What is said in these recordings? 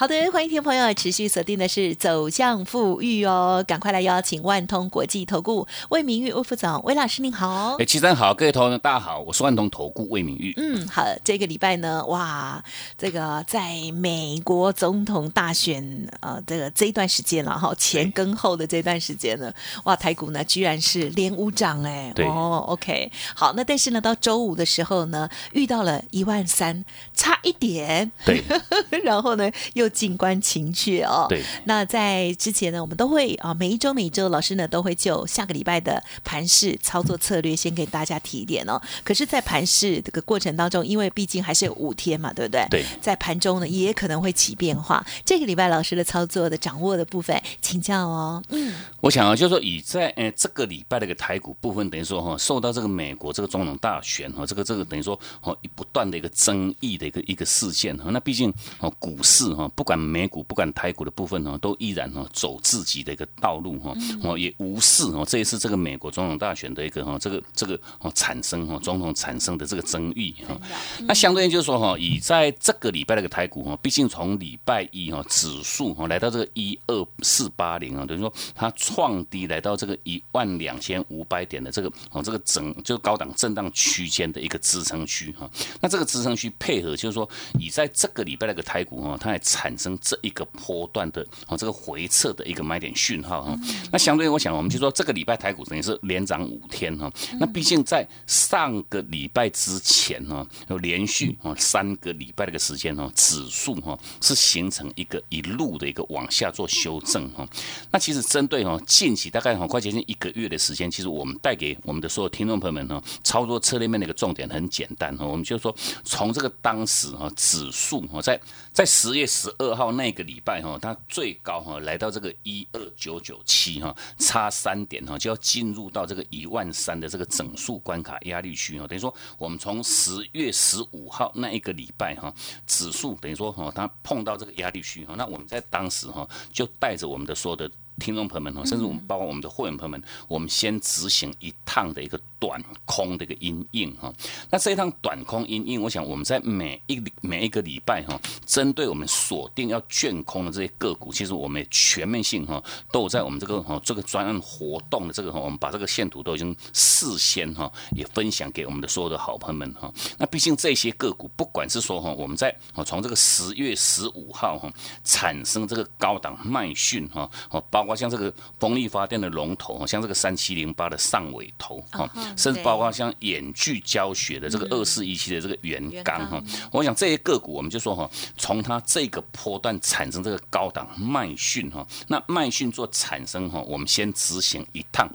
好的，欢迎听众朋友持续锁定的是走向富裕哦，赶快来邀请万通国际投顾魏明玉魏副总，魏老师您好。哎，齐生好，各位投资大家好，我是万通投顾魏明玉。嗯，好，这个礼拜呢，哇，这个在美国总统大选呃，这个这一段时间了哈，前跟后的这段时间呢，哇，台股呢居然是连五涨哎，哦，OK，好，那但是呢，到周五的时候呢，遇到了一万三，差一点，对，然后呢又。静观情绪哦。对。那在之前呢，我们都会啊，每一周每一周老师呢都会就下个礼拜的盘市操作策略先给大家提点哦。可是，在盘市这个过程当中，因为毕竟还是有五天嘛，对不对？对。在盘中呢，也可能会起变化。这个礼拜老师的操作的掌握的部分，请教哦。嗯。我想啊，就是说以在呃这个礼拜的一个台股部分，等于说哈，受到这个美国这个总统大选哈，这个这个等于说哦不断的一个争议的一个一个事件哈。那毕竟哦股市哈。不管美股，不管台股的部分呢，都依然哈走自己的一个道路哈，哦也无视哦这一次这个美国总统大选的一个哈这个这个哦产生哈总统产生的这个争议哈。那相对应就是说哈，以在这个礼拜那个台股哈，毕竟从礼拜一哈指数哈来到这个一二四八零啊，等于说它创低来到这个一万两千五百点的这个哦这个整就是高档震荡区间的一个支撑区哈。那这个支撑区配合就是说，以在这个礼拜那个台股哈，它也产产生这一个波段的哦，这个回撤的一个买点讯号哈。那相对我想，我们就说这个礼拜台股等于是连涨五天哈。那毕竟在上个礼拜之前哈，有连续哦三个礼拜的一个时间哈，指数哈是形成一个一路的一个往下做修正哈。那其实针对哈近期大概很快接近一个月的时间，其实我们带给我们的所有听众朋友们哈，操作策略面的一个重点很简单哈，我们就说从这个当时哈指数哈在在十月十。二号那个礼拜哈，它最高哈来到这个一二九九七哈，差三点哈就要进入到这个一万三的这个整数关卡压力区哈。等于说，我们从十月十五号那一个礼拜哈，指数等于说哈，它碰到这个压力区哈，那我们在当时哈就带着我们的所有的。听众朋友们哈，甚至我们包括我们的会员朋友们，我们先执行一趟的一个短空的一个阴应哈。那这一趟短空阴应，我想我们在每一每一个礼拜哈，针对我们锁定要卷空的这些个股，其实我们全面性哈，都在我们这个哈这个专案活动的这个哈，我们把这个线图都已经事先哈也分享给我们的所有的好朋友们哈。那毕竟这些个股，不管是说哈，我们在从这个十月十五号哈产生这个高档卖讯哈，哦包。包括像这个风力发电的龙头，像这个三七零八的上尾头，哈，甚至包括像远距教学的这个二四一七的这个圆刚，哈，我想这些个股，我们就说哈，从它这个波段产生这个高档卖讯，哈，那卖讯做产生，哈，我们先执行一趟。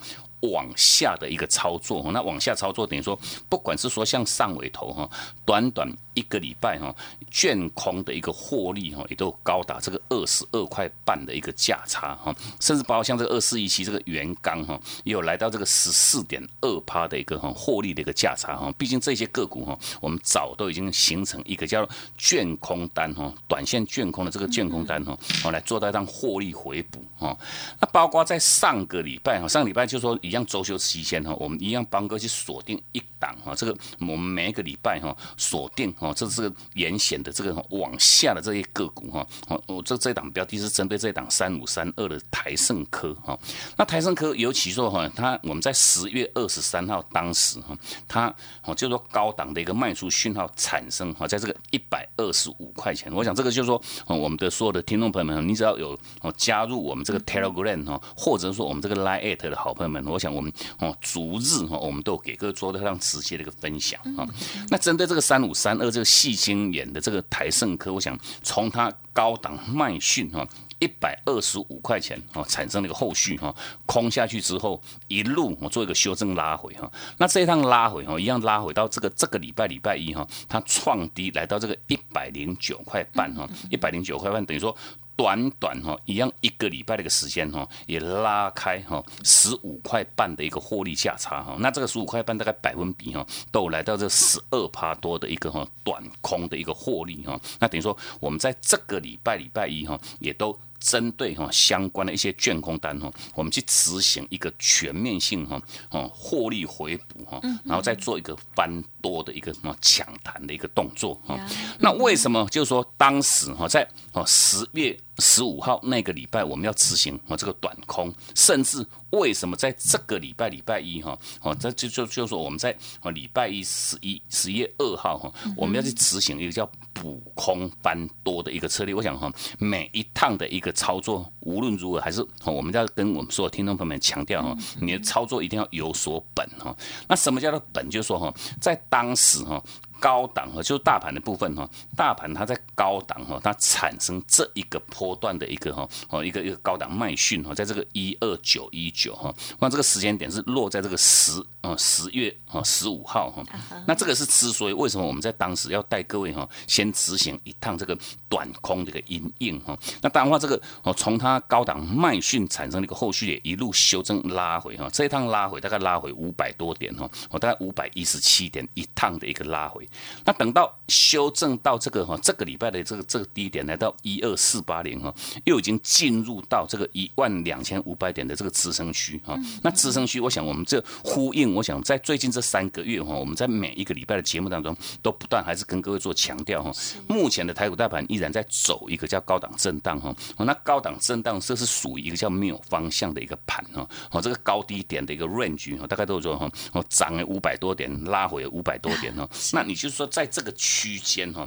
往下的一个操作，那往下操作等于说，不管是说像上尾头哈，短短一个礼拜哈，卷空的一个获利哈，也都高达这个二十二块半的一个价差哈，甚至包括像这个二四一七这个原钢哈，也有来到这个十四点二趴的一个哈获利的一个价差哈，毕竟这些个股哈，我们早都已经形成一个叫卷空单哈，短线卷空的这个卷空单哈，我来做到一张获利回补哈，那包括在上个礼拜哈，上个礼拜就说以样周休期间哈，我们一样帮哥去锁定一档哈，这个我们每一个礼拜哈锁定哈，这是个严险的这个往下的这些个股哈，我这这档标的是针对这档三五三二的台盛科哈，那台盛科尤其说哈，它我们在十月二十三号当时哈，它哦就说高档的一个卖出讯号产生哈，在这个一百二十五块钱，我想这个就是说我们的所有的听众朋友们，你只要有哦加入我们这个 Telegram 哈，或者说我们这个 Line 的好朋友们，我。像我们哦，逐日哈，我们都有给各位做非常直接的一个分享啊。那针对这个三五三二这个细晶眼的这个台盛科，我想从它高档卖讯哈。一百二十五块钱哦，产生了一个后续哈，空下去之后一路我做一个修正拉回哈，那这一趟拉回哈，一样拉回到这个这个礼拜礼拜一哈，它创低来到这个一百零九块半哈，一百零九块半等于说短短哈一样一个礼拜的一个时间哈，也拉开哈十五块半的一个获利价差哈。那这个十五块半大概百分比哈，都来到这十二趴多的一个哈短空的一个获利哈。那等于说我们在这个礼拜礼拜一哈，也都。针对哈相关的一些卷空单哈，我们去执行一个全面性哈哦获利回补哈，然后再做一个翻多的一个什么抢弹的一个动作哈。那为什么就是说当时哈在哦十月十五号那个礼拜我们要执行哦这个短空，甚至为什么在这个礼拜礼拜一哈哦这就就就说我们在哦礼拜一十一十一月二号哈我们要去执行一个叫。补空翻多的一个策略，我想哈，每一趟的一个操作，无论如何，还是我们要跟我们所有听众朋友们强调哈，你的操作一定要有所本哈。那什么叫做本？就是说哈，在当时哈。高档哈，就是大盘的部分哈，大盘它在高档哈，它产生这一个波段的一个哈，哦一个一个高档卖讯哈，在这个一二九一九哈，那这个时间点是落在这个十啊十月啊十五号哈，那这个是之所以为什么我们在当时要带各位哈，先执行一趟这个短空的一个阴影哈，那当然话这个哦从它高档卖讯产生的一个后续也一路修正拉回哈，这一趟拉回大概拉回五百多点哈，我大概五百一十七点一趟的一个拉回。那等到修正到这个哈，这个礼拜的这个这个低点来到一二四八零哈，又已经进入到这个一万两千五百点的这个支撑区哈。那支撑区，我想我们这呼应，我想在最近这三个月哈，我们在每一个礼拜的节目当中都不断还是跟各位做强调哈。目前的台股大盘依然在走一个叫高档震荡哈。那高档震荡这是属于一个叫没有方向的一个盘哈。哦，这个高低点的一个 range 哈，大概都是说哈，哦涨了五百多点，拉回五百多点哈。那你就是说，在这个区间哈，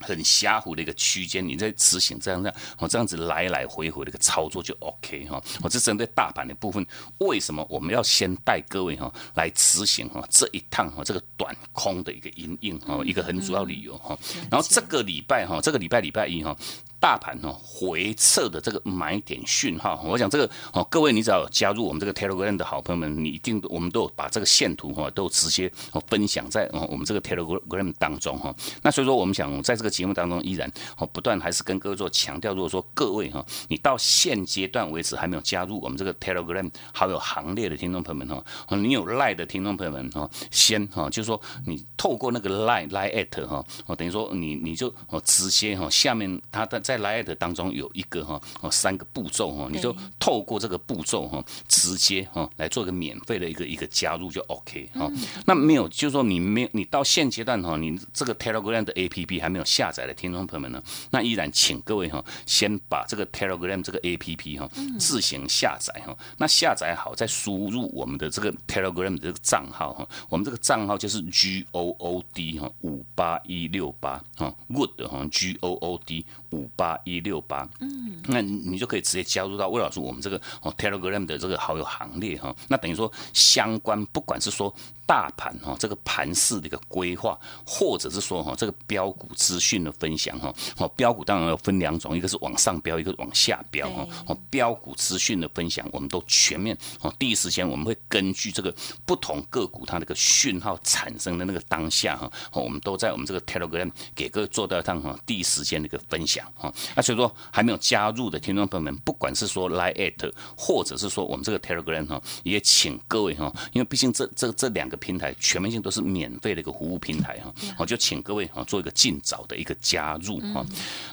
很狭糊的一个区间，你在执行这样这样，我这样子来来回回的一个操作就 OK 哈。我这针对大盘的部分，为什么我们要先带各位哈来执行哈这一趟哈这个短空的一个阴影哈，一个很主要理由哈。然后这个礼拜哈，这个礼拜礼拜一哈。大盘哦回撤的这个买点讯号，我想这个哦，各位你只要加入我们这个 Telegram 的好朋友们，你一定我们都有把这个线图哈都直接哦分享在哦我们这个 Telegram 当中哈。那所以说我们想在这个节目当中依然哦不断还是跟各位做强调，如果说各位哈你到现阶段为止还没有加入我们这个 Telegram 好友行列的听众朋友们哈，你有 Line 的听众朋友们哈，先哈就是说你透过那个 Line Line at 哈，哦等于说你你就哦直接哈下面它的。在 Lite 当中有一个哈哦三个步骤哈，你就透过这个步骤哈，直接哈来做个免费的一个一个加入就 OK 哈。那没有，就是说你没有，你到现阶段哈，你这个 Telegram 的 APP 还没有下载的听众朋友们呢，那依然请各位哈，先把这个 Telegram 这个 APP 哈自行下载哈。那下载好再输入我们的这个 Telegram 的这个账号哈，我们这个账号就是 G O O D 哈五八一六八哈 Good 哈 G O O D 五。八一六八，嗯，那你就可以直接加入到魏老师我们这个 Telegram 的这个好友行列哈。那等于说相关不管是说大盘哈这个盘势的一个规划，或者是说哈这个标股资讯的分享哈。哦，标股当然要分两种，一个是往上标，一个往下标哈。哦，标股资讯的分享，我们都全面哦，第一时间我们会根据这个不同个股它那个讯号产生的那个当下哈，我们都在我们这个 Telegram 给各位做到一趟哈第一时间的一个分享哈。那所以说还没有加入的听众朋友们，不管是说 Line at，或者是说我们这个 Telegram 哈，也请各位哈，因为毕竟这这这两个平台全面性都是免费的一个服务平台哈，我就请各位啊做一个尽早的一个加入哈。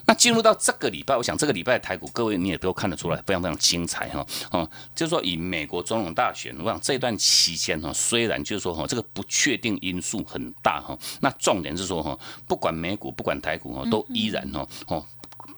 那进入到这个礼拜，我想这个礼拜台股各位你也都看得出来非常非常精彩哈。哦，就是说以美国总统大选，我想这段期间哈，虽然就是说哈这个不确定因素很大哈，那重点是说哈，不管美股不管台股哈，都依然哈哦。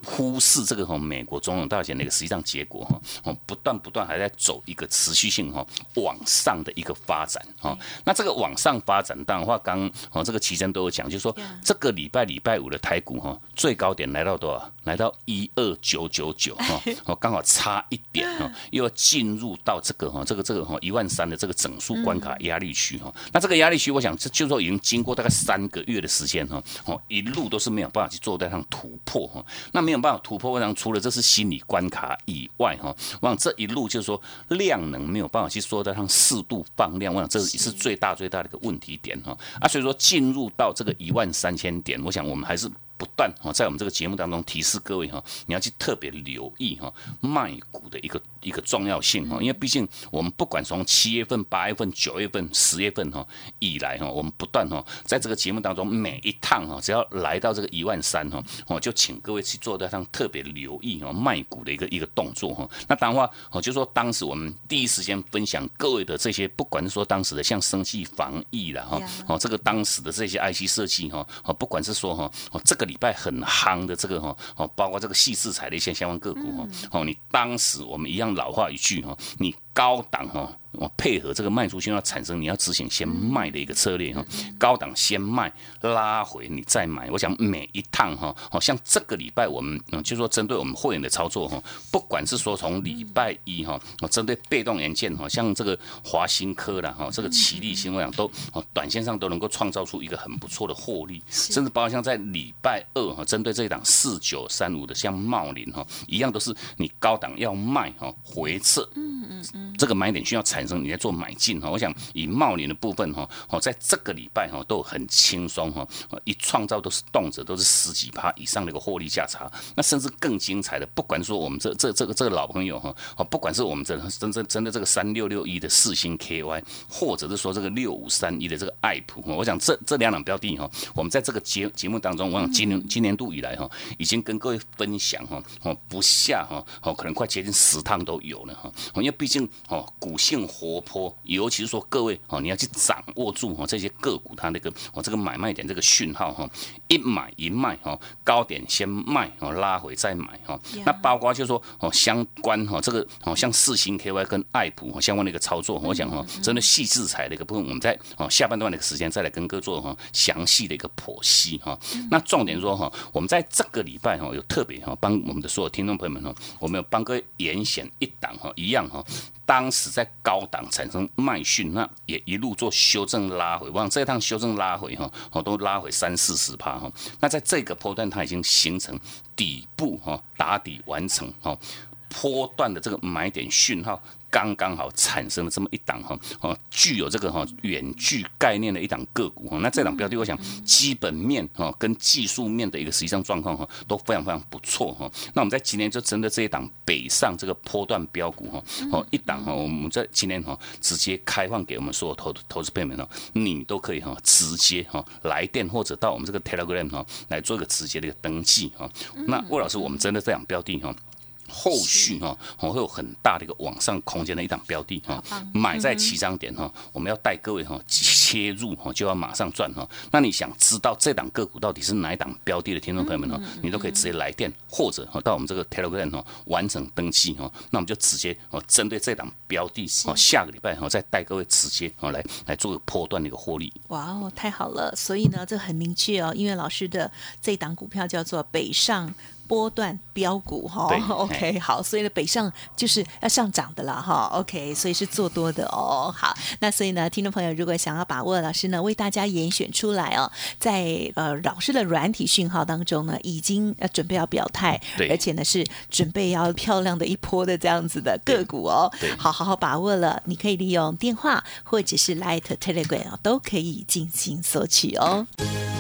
忽视这个哈美国总统大选的一个实际上结果哈，哦不断不断还在走一个持续性哈往上的一个发展哈。那这个往上发展，当然话刚哦这个奇珍都有讲，就是说这个礼拜礼拜五的台股哈最高点来到多少？来到一二九九九哈，哦刚好差一点哈，又要进入到这个哈这个这个哈一万三的这个整数关卡压力区哈。那这个压力区，我想这就说已经经过大概三个月的时间哈，哦一路都是没有办法去做到上突破哈。那没有办法突破，非常除了这是心理关卡以外，哈，往这一路就是说量能没有办法去说得上适度放量，我想这是最大最大的一个问题点哈。啊，所以说进入到这个一万三千点，我想我们还是。不断哈，在我们这个节目当中提示各位哈，你要去特别留意哈卖股的一个一个重要性哈，因为毕竟我们不管从七月份、八月份、九月份、十月份哈以来哈，我们不断哈在这个节目当中每一趟哈，只要来到这个一万三哈，我就请各位去做这趟特别留意哦卖股的一个一个动作哈。那当然话哦，就说当时我们第一时间分享各位的这些，不管是说当时的像生气防疫了哈，哦这个当时的这些 IC 设计哈，哦不管是说哈，哦这个礼拜很夯的这个哈，哦包括这个细制材的一些相关个股哈，哦你当时我们一样老话一句哈，你高档哈。我配合这个卖出去要产生你要执行先卖的一个策略哈，高档先卖拉回你再买。我想每一趟哈，好像这个礼拜我们嗯，就说针对我们会员的操作哈，不管是说从礼拜一哈，我针对被动元件哈，像这个华新科啦哈，这个奇力新我想都短线上都能够创造出一个很不错的获利，甚至包括像在礼拜二哈，针对这一档四九三五的像茂林哈，一样都是你高档要卖哈回撤，嗯嗯嗯，这个买点需要产生你在做买进哈，我想以茂林的部分哈，哦，在这个礼拜哈都很轻松哈，一创造都是动辄都是十几趴以上的一个获利价差，那甚至更精彩的，不管说我们这这这个这个老朋友哈，哦，不管是我们这真真真的这个三六六一的四星 KY，或者是说这个六五三一的这个爱普，我想这这两档标的哈，我们在这个节节目当中，我想今年今年度以来哈，已经跟各位分享哈，哦不下哈，哦可能快接近十趟都有了哈，因为毕竟哦股性活。泼，尤其是说各位哦，你要去掌握住哦这些个股它那个哦这个买卖点这个讯号哈，一买一卖哈，高点先卖哦，拉回再买哈。那包括就是说哦相关哈这个哦像四星 KY 跟爱普相关的一个操作，我想哈真的细制裁的一个部分，我们在哦下半段的一个时间再来跟各位做哈详细的一个剖析哈。那重点说哈，我们在这个礼拜哈有特别哈帮我们的所有听众朋友们哈，我们有帮各位严选一档哈一样哈。当时在高档产生卖讯，那也一路做修正拉回，往这趟修正拉回哈，哦都拉回三四十趴哈。那在这个波段，它已经形成底部哈，打底完成哈，波段的这个买点讯号。刚刚好产生了这么一档哈，哦，具有这个哈远距概念的一档个股哈，那这档标的我想基本面哈跟技术面的一个实际上状况哈都非常非常不错哈。那我们在今年就针对这一档北上这个波段标股哈，哦一档哈，我们在今年哈直接开放给我们所有投投资朋友们哦，你都可以哈直接哈来电或者到我们这个 Telegram 哈来做一个直接的一个登记哈。那魏老师，我们针对这档标的哈。后续哈，我会有很大的一个往上空间的一档标的哈，买在起涨点哈，我们要带各位哈切入哈，就要马上赚哈。那你想知道这档个股到底是哪一档标的的听众朋友们哈，你都可以直接来电或者哈到我们这个 Telegram 哈完成登记哈，那我们就直接哦针对这档标的哦下个礼拜哈再带各位直接哦来来做个波段的一个获利。哇哦，太好了！所以呢，这很明确哦，因为老师的这档股票叫做北上。波段标股哈，OK，好，所以呢，北上就是要上涨的了哈，OK，所以是做多的哦。好，那所以呢，听众朋友如果想要把握，老师呢为大家严选出来哦，在呃老师的软体讯号当中呢，已经呃准备要表态，而且呢是准备要漂亮的一波的这样子的个股哦，好好好把握了，你可以利用电话或者是 Light Telegram 都可以进行索取哦。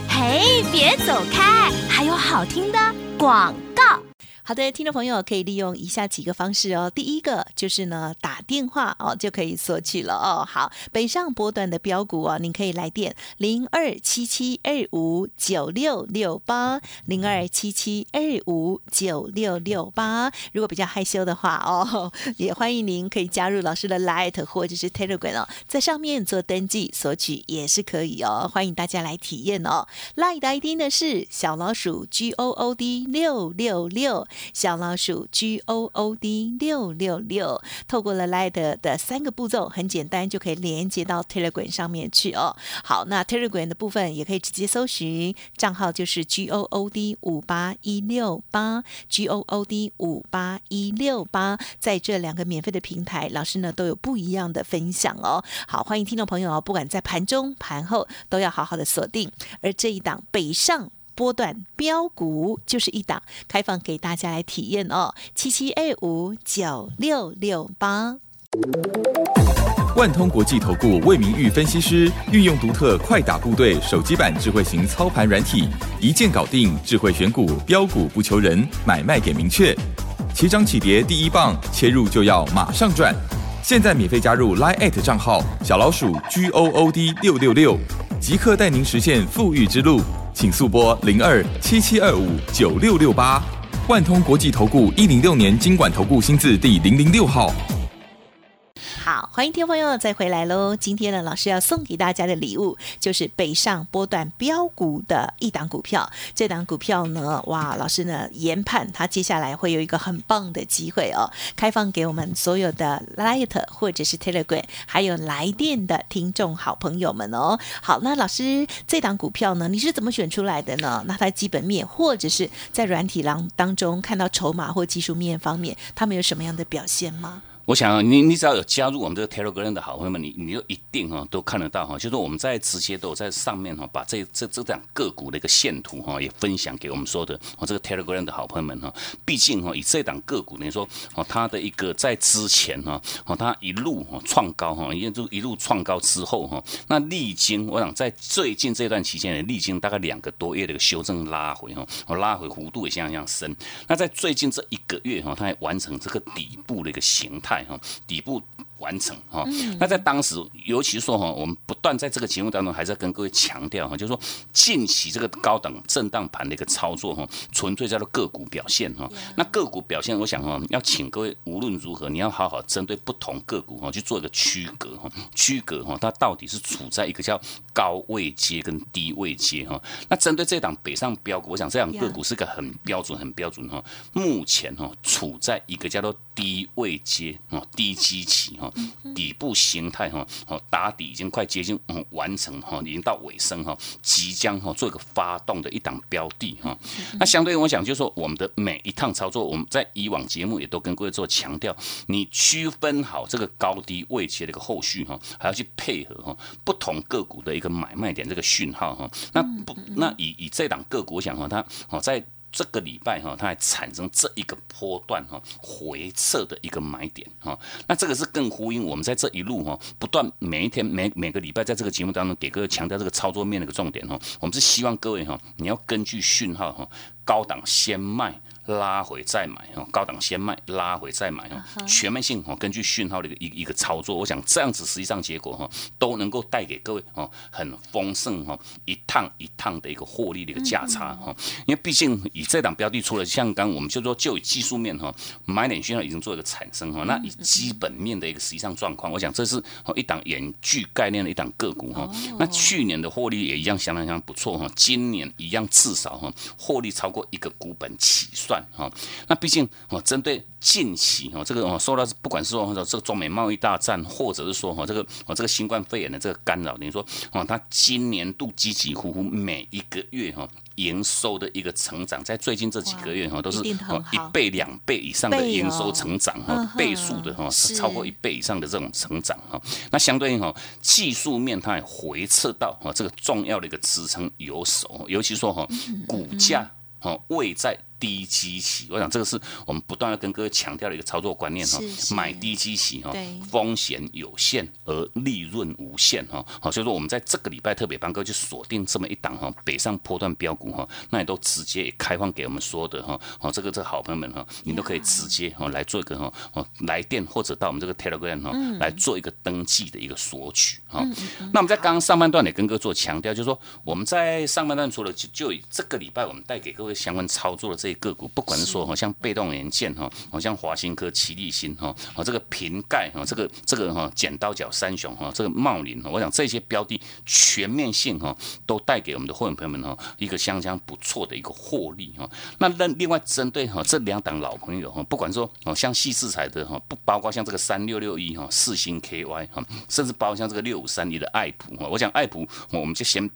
嘿，别走开，还有好听的。广告。好的，听众朋友可以利用以下几个方式哦。第一个就是呢，打电话哦就可以索取了哦。好，北上波段的标股哦，您可以来电零二七七二五九六六八零二七七二五九六六八。如果比较害羞的话哦，也欢迎您可以加入老师的 Light 或者是 Telegram 哦，在上面做登记索取也是可以哦。欢迎大家来体验哦。Light ID 呢是小老鼠 G O O D 六六六。小老鼠 G O O D 六六六，透过了 Light 的三个步骤，很简单就可以连接到 Telegram 上面去哦。好，那 Telegram 的部分也可以直接搜寻账号，就是 G O O D 五八一六八 G O O D 五八一六八，在这两个免费的平台，老师呢都有不一样的分享哦。好，欢迎听众朋友哦，不管在盘中盘后，都要好好的锁定。而这一档北上。波段标股就是一档，开放给大家来体验哦。七七二五九六六八。万通国际投顾魏明玉分析师运用独特快打部队手机版智慧型操盘软体，一键搞定智慧选股标股不求人，买卖点明确。起涨起跌第一棒，切入就要马上赚。现在免费加入 Line 账号小老鼠 G O O D 六六六，即刻带您实现富裕之路。请速拨零二七七二五九六六八。万通国际投顾一零六年经管投顾新字第零零六号。欢迎听众朋友再回来喽！今天呢，老师要送给大家的礼物就是北上波段标股的一档股票。这档股票呢，哇，老师呢研判它接下来会有一个很棒的机会哦，开放给我们所有的 Light 或者是 Telegram 还有来电的听众好朋友们哦。好，那老师这档股票呢，你是怎么选出来的呢？那它基本面或者是在软体廊当中看到筹码或技术面方面，他们有什么样的表现吗？我想你你只要有加入我们这个 Telegram 的好朋友们，你你就一定哈都看得到哈，就是我们在直接都在上面哈，把这这这样个股的一个线图哈也分享给我们说的我这个 Telegram 的好朋友们哈。毕竟哈以这档个股你说哦它的一个在之前哈哦它一路哈创高哈一路一路创高之后哈，那历经我想在最近这段期间也历经大概两个多月的一个修正拉回哈，哦拉回幅度也相当相当深。那在最近这一个月哈，它还完成这个底部的一个形态。哈，底部完成哈。那在当时，尤其说哈，我们不断在这个节目当中，还在跟各位强调哈，就是说近期这个高等震荡盘的一个操作哈，纯粹叫做个股表现哈。那个股表现，我想哈，要请各位无论如何，你要好好针对不同个股哈去做一个区隔哈，区隔哈，它到底是处在一个叫高位阶跟低位阶哈。那针对这档北上标股，我想这档个股是个很标准、很标准哈。目前哈，处在一个叫做低位阶。低基期哈，底部形态哈，哦打底已经快接近完成哈，已经到尾声哈，即将哈做一个发动的一档标的哈。那相对我想就是说，我们的每一趟操作，我们在以往节目也都跟各位做强调，你区分好这个高低位阶的一个后续哈，还要去配合哈不同个股的一个买卖点这个讯号哈。那不那以以这档个股，我想哈，它哦在。这个礼拜哈，它还产生这一个波段哈回撤的一个买点哈，那这个是更呼应我们在这一路哈不断每一天每每个礼拜在这个节目当中给各位强调这个操作面的一个重点哈，我们是希望各位哈你要根据讯号哈高档先卖。拉回再买哦，高档先卖，拉回再买哦，全面性哦，根据讯号的一个一一个操作，我想这样子实际上结果哈，都能够带给各位哦很丰盛哈，一趟一趟的一个获利的一个价差哈，因为毕竟以这档标的，除了像刚我们就说就以技术面哈，买点讯号已经做一个产生哈，那以基本面的一个实际上状况，我想这是哦一档远距概念的一档个股哈，那去年的获利也一样相当相当不错哈，今年一样至少哈获利超过一个股本起算。哈，那毕竟哦，针对近期哦，这个哦，受到不管是说这个中美贸易大战，或者是说哈，这个哦，这个新冠肺炎的这个干扰，等于说哦，它今年度几几乎乎每一个月哈。营收的一个成长，在最近这几个月哈，都是一倍、两倍以上的营收成长哈，倍数的哈，超过一倍以上的这种成长哈。那相对应哈，技术面它也回撤到哈这个重要的一个支撑有手，尤其说哈，股价哈位在。低基期，我想这个是我们不断的跟各位强调的一个操作观念哈。买低基期哈，风险有限而利润无限哈。好，所以说我们在这个礼拜特别帮各位去锁定这么一档哈，北上波段标股哈，那也都直接也开放给我们说的哈。好，这个这好朋友们哈，你都可以直接哈来做一个哈哦来电或者到我们这个 Telegram 哈来做一个登记的一个索取哈。那我们在刚刚上半段也跟各位做强调，就是说我们在上半段除了就就以这个礼拜我们带给各位相关操作的这。个股不管是说哈，像被动元件哈，好像华新科、奇力新哈，哦这个瓶盖哈，这个这个哈剪刀脚三雄哈，这个茂林，我想这些标的全面性哈，都带给我们的会员朋友们哈一个相当不错的一个获利哈。那那另外针对哈这两档老朋友哈，不管说哦像细制材的哈，不包括像这个三六六一哈四星 KY 哈，甚至包括像这个六五三一的爱普哈，我想爱普我们就先。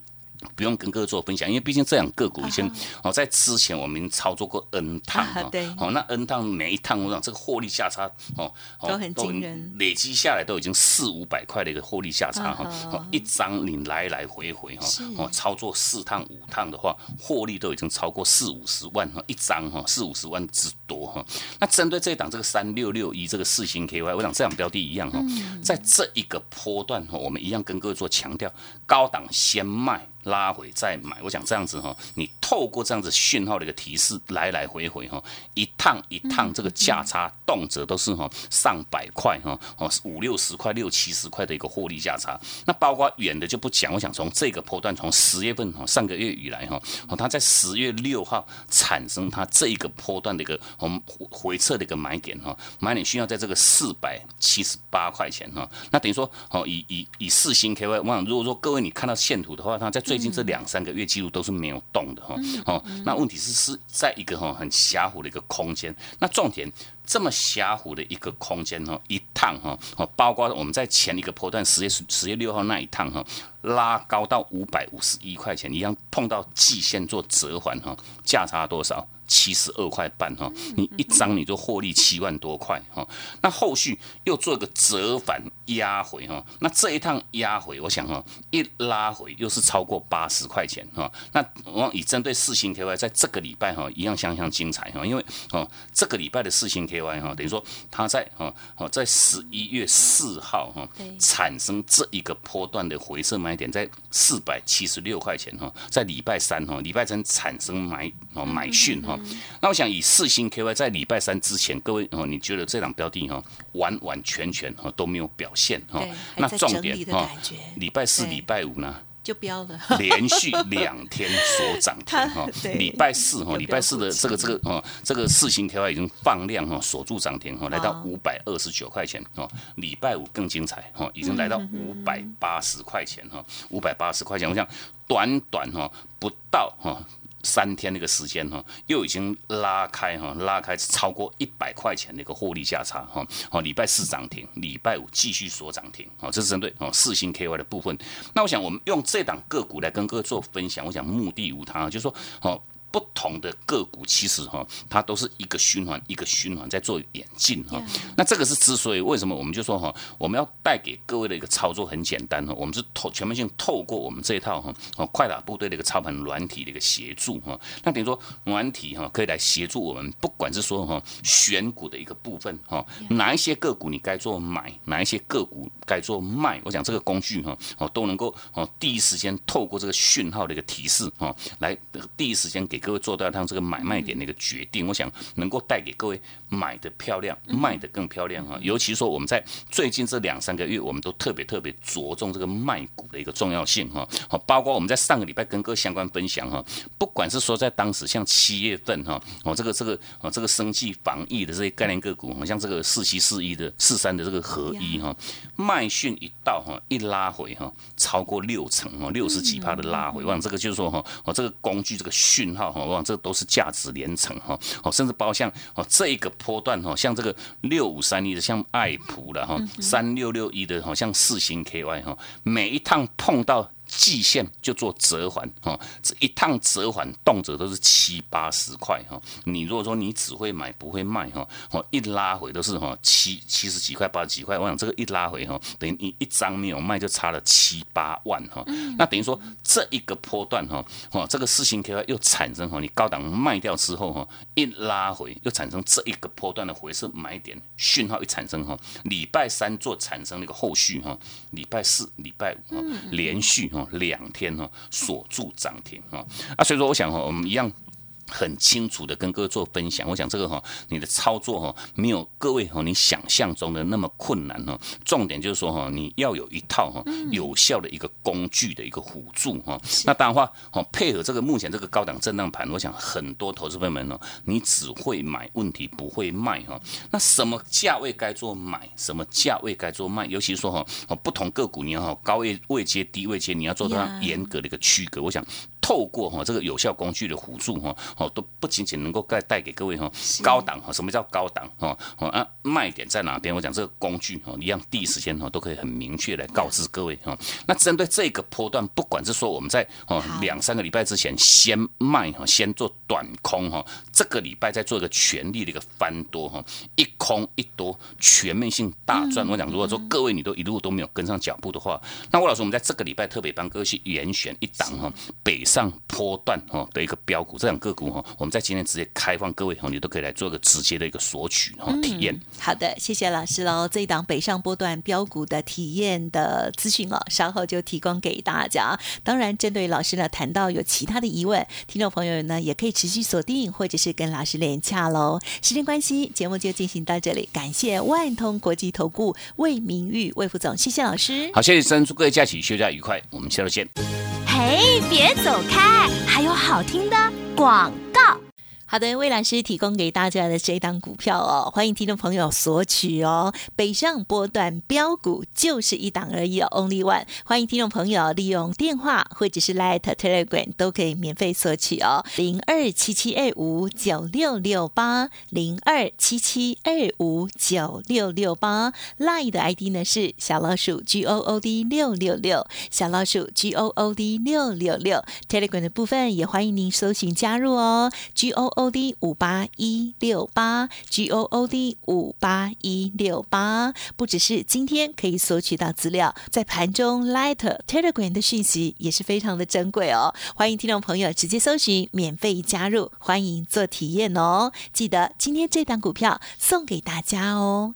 不用跟各位做分享，因为毕竟这两个股以前哦，在之前我们操作过 N 趟啊对。哦，那 N 趟每一趟我想这个获利价差哦，哦都很惊人。累积下来都已经四五百块的一个获利价差哈。哦，一张你来来回回哈，哦，操作四趟五趟的话，获利都已经超过四五十万哈，一张哈四五十万之多哈。那针对这一档这个三六六一这个四星 KY，我想这两标的一样哈，嗯。在这一个波段哈，我们一样跟各位做强调，高档先卖。拉回再买，我想这样子哈，你透过这样子讯号的一个提示，来来回回哈，一趟一趟这个价差，动辄都是哈上百块哈，哦五六十块、六七十块的一个获利价差。那包括远的就不讲，我想从这个波段，从十月份哈上个月以来哈，哦它在十月六号产生它这一个波段的一个我们回撤的一个买点哈，买点需要在这个四百七十八块钱哈，那等于说哦以以以四星 KY，我想如果说各位你看到线图的话，它在最近这两三个月记录都是没有动的哈。哦，那问题是是在一个哈很狭幅的一个空间。那重点这么狭幅的一个空间哈，一趟哈，哦，包括我们在前一个波段十月十月六号那一趟哈，拉高到五百五十一块钱，一样碰到季线做折返哈，价差多少？七十二块半哈，你一张你就获利七万多块哈。那后续又做一个折返压回哈，那这一趟压回，我想哈，一拉回又是超过八十块钱哈。那我以针对四星 KY 在这个礼拜哈，一样相当精彩哈，因为哦这个礼拜的四星 KY 哈，等于说它在哈哦在十一月四号哈对产生这一个波段的回撤买点在四百七十六块钱哈，在礼拜三哈，礼拜三产生买哦买讯哈。那我想以四星 KY 在礼拜三之前，各位哦，你觉得这档标的哈完完全全哈都没有表现哈？那重点哈，礼拜四、对礼拜五呢？就标了。连续两天所涨停 哈，礼拜四哈，礼拜四的这个这个哦，这个四星 KY 已经放量哈，锁住涨停哈，来到哦五百二十九块钱哦。礼拜五更精彩哈，已经来到五百八十块钱哈，五百八十块钱，我想短短哈不到哈。三天那个时间哈，又已经拉开哈，拉开超过一百块钱的一个获利价差哈。哦，礼拜四涨停，礼拜五继续锁涨停。好，这是针对哦四星 KY 的部分。那我想我们用这档个股来跟各位做分享，我想目的无他，就是说哦。不同的个股其实哈，它都是一个循环一个循环在做演进哈。那这个是之所以为什么我们就说哈，我们要带给各位的一个操作很简单哈，我们是透全面性透过我们这一套哈哦快打部队的一个操盘软体的一个协助哈。那等于说软体哈可以来协助我们，不管是说哈选股的一个部分哈，哪一些个股你该做买，哪一些个股该做卖，我想这个工具哈哦都能够哦第一时间透过这个讯号的一个提示哈，来第一时间给各位做到它这个买卖点的一个决定，我想能够带给各位买的漂亮，卖的更漂亮哈。尤其说我们在最近这两三个月，我们都特别特别着重这个卖股的一个重要性哈。好，包括我们在上个礼拜跟各位相关分享哈，不管是说在当时像七月份哈，哦这个这个哦这个生计防疫的这些概念个股，像这个四七四一的四三的这个合一哈，卖讯一到哈一拉回哈，超过六成哦，六十几趴的拉回，我想这个就是说哈，哦这个工具这个讯号哈，我想这都是价值连城哈，哦甚至包括像哦这一个波段哈，像这个六五三一的像爱普了哈，三六六一的好像四星 KY 哈，每一趟碰到。季线就做折返哈，这一趟折返动辄都是七八十块哈。你如果说你只会买不会卖哈，哦一拉回都是哈七七十几块八十几块，我想这个一拉回哈，等于你一张没有卖就差了七八万哈。那等于说这一个波段哈，哦这个四星 KY 又产生哈，你高档卖掉之后哈，一拉回又产生这一个波段的回撤买点讯号一产生哈，礼拜三做产生那个后续哈，礼拜四礼拜五哈连续哈。两天哈锁住涨停哈啊，所以说我想哈，我们一样。很清楚的跟各位做分享，我想这个哈，你的操作哈没有各位哈你想象中的那么困难哈。重点就是说哈，你要有一套哈有效的一个工具的一个辅助哈。那当然话哦，配合这个目前这个高档震荡盘，我想很多投资朋友们呢，你只会买，问题不会卖哈。那什么价位该做买，什么价位该做卖，尤其是说哈，哦不同个股你要高位位阶、低位阶，你要做到严格的一个区隔。我想。透过哈这个有效工具的辅助哈，哦都不仅仅能够带带给各位哈高档哈，什么叫高档哈？哦啊卖点在哪边？我讲这个工具哦一样第一时间哈都可以很明确来告知各位哈。那针对这个波段，不管是说我们在哦两三个礼拜之前先卖哈，先做短空哈，这个礼拜再做一个全力的一个翻多哈，一空一多全面性大赚。我讲如果说各位你都一路都没有跟上脚步的话，那我老师我们在这个礼拜特别帮各位去严选一档哈北。上坡段哈的一个标股，这两个股哈，我们在今天直接开放各位朋友都可以来做个直接的一个索取哈体验。好的，谢谢老师喽。这一档北上波段标股的体验的资讯哦，稍后就提供给大家。当然，针对老师呢谈到有其他的疑问，听众朋友呢也可以持续锁定或者是跟老师连洽喽。时间关系，节目就进行到这里，感谢万通国际投顾魏明玉魏副总，谢谢老师。好，谢谢生，祝各位假期休假愉快，我们下周见。嘿，别走开！还有好听的广。好的，魏老师提供给大家的这档股票哦，欢迎听众朋友索取哦。北上波段标股就是一档而已哦，Only One。欢迎听众朋友利用电话或者是 Light Telegram 都可以免费索取哦。零二七七二五九六六八零二七七二五九六六八 Line 的 ID 呢是小老鼠 G O O D 六六六，小老鼠 G O O D 六六六。Telegram 的部分也欢迎您搜寻加入哦，G O O。O D 五八一六八 G O O D 五八一六八，不只是今天可以索取到资料，在盘中 Light Telegram 的讯息也是非常的珍贵哦。欢迎听众朋友直接搜寻，免费加入，欢迎做体验哦。记得今天这档股票送给大家哦。